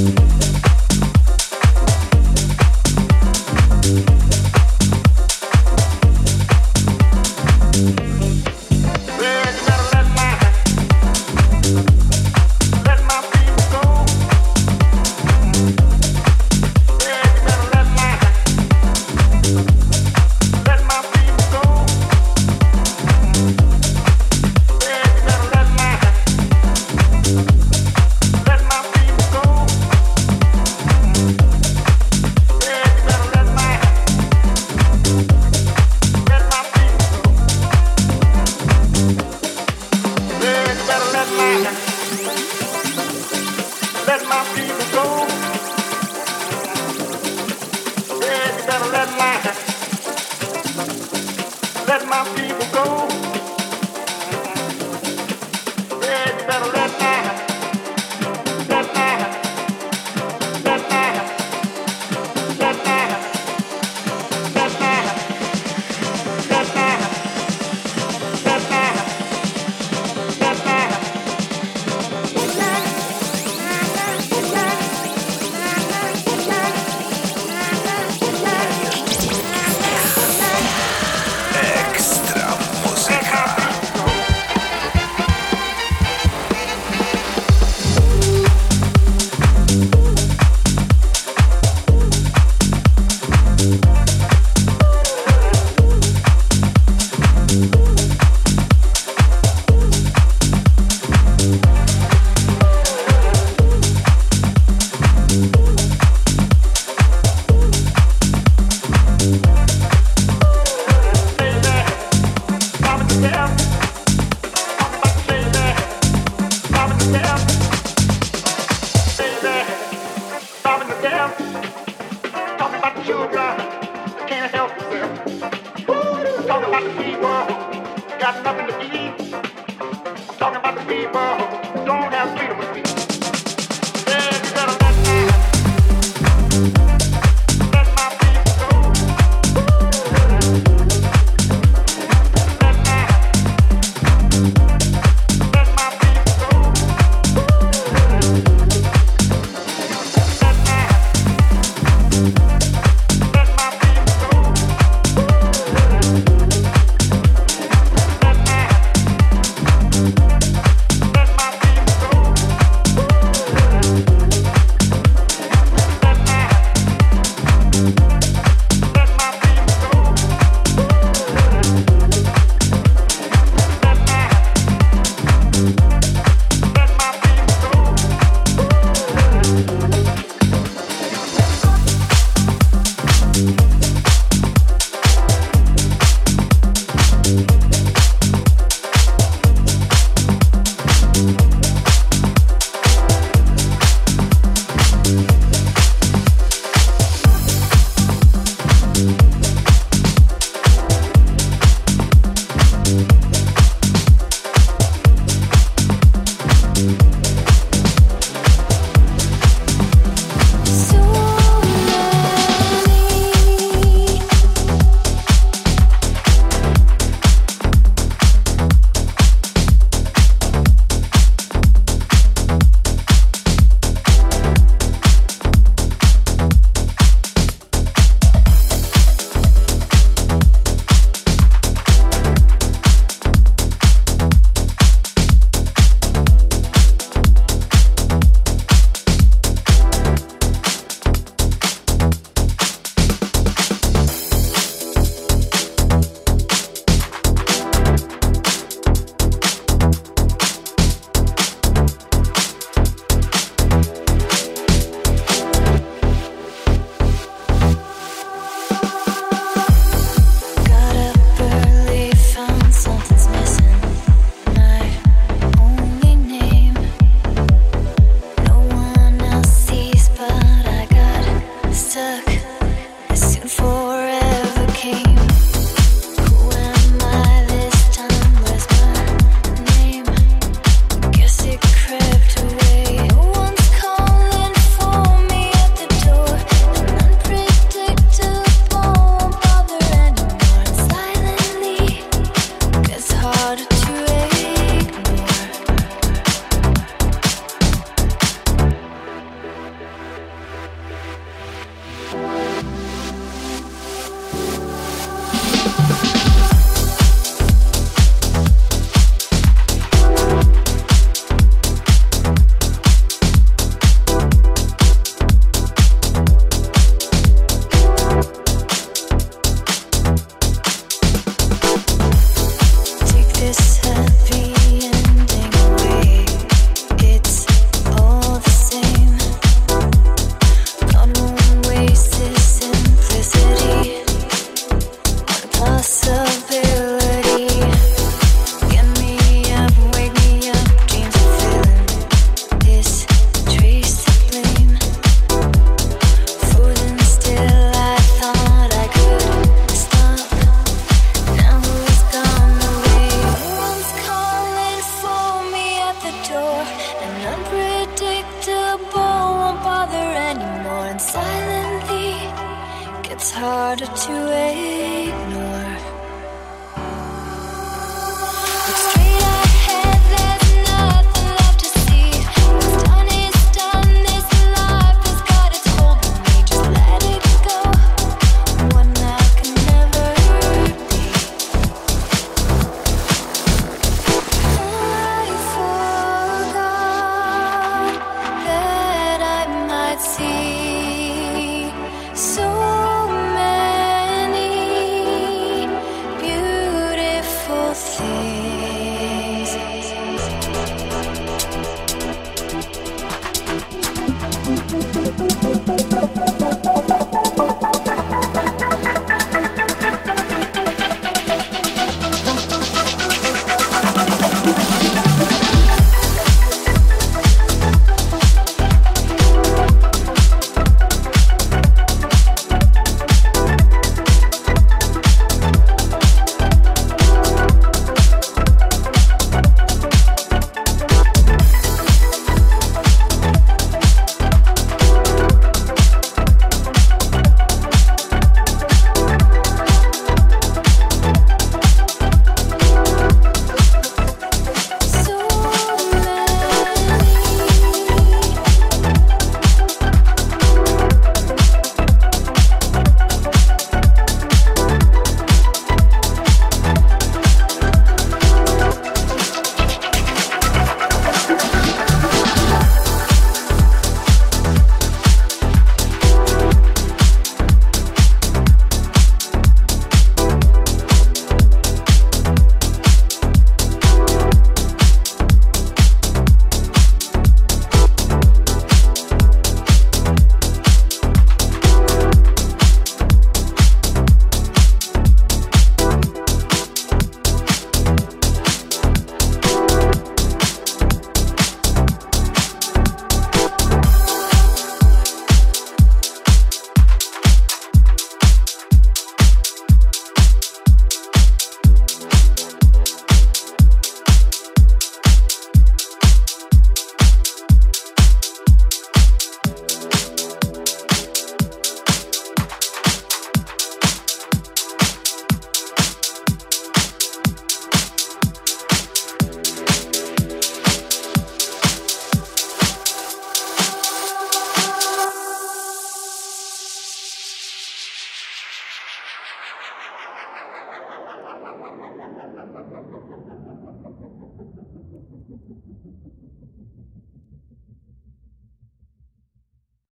Thank you.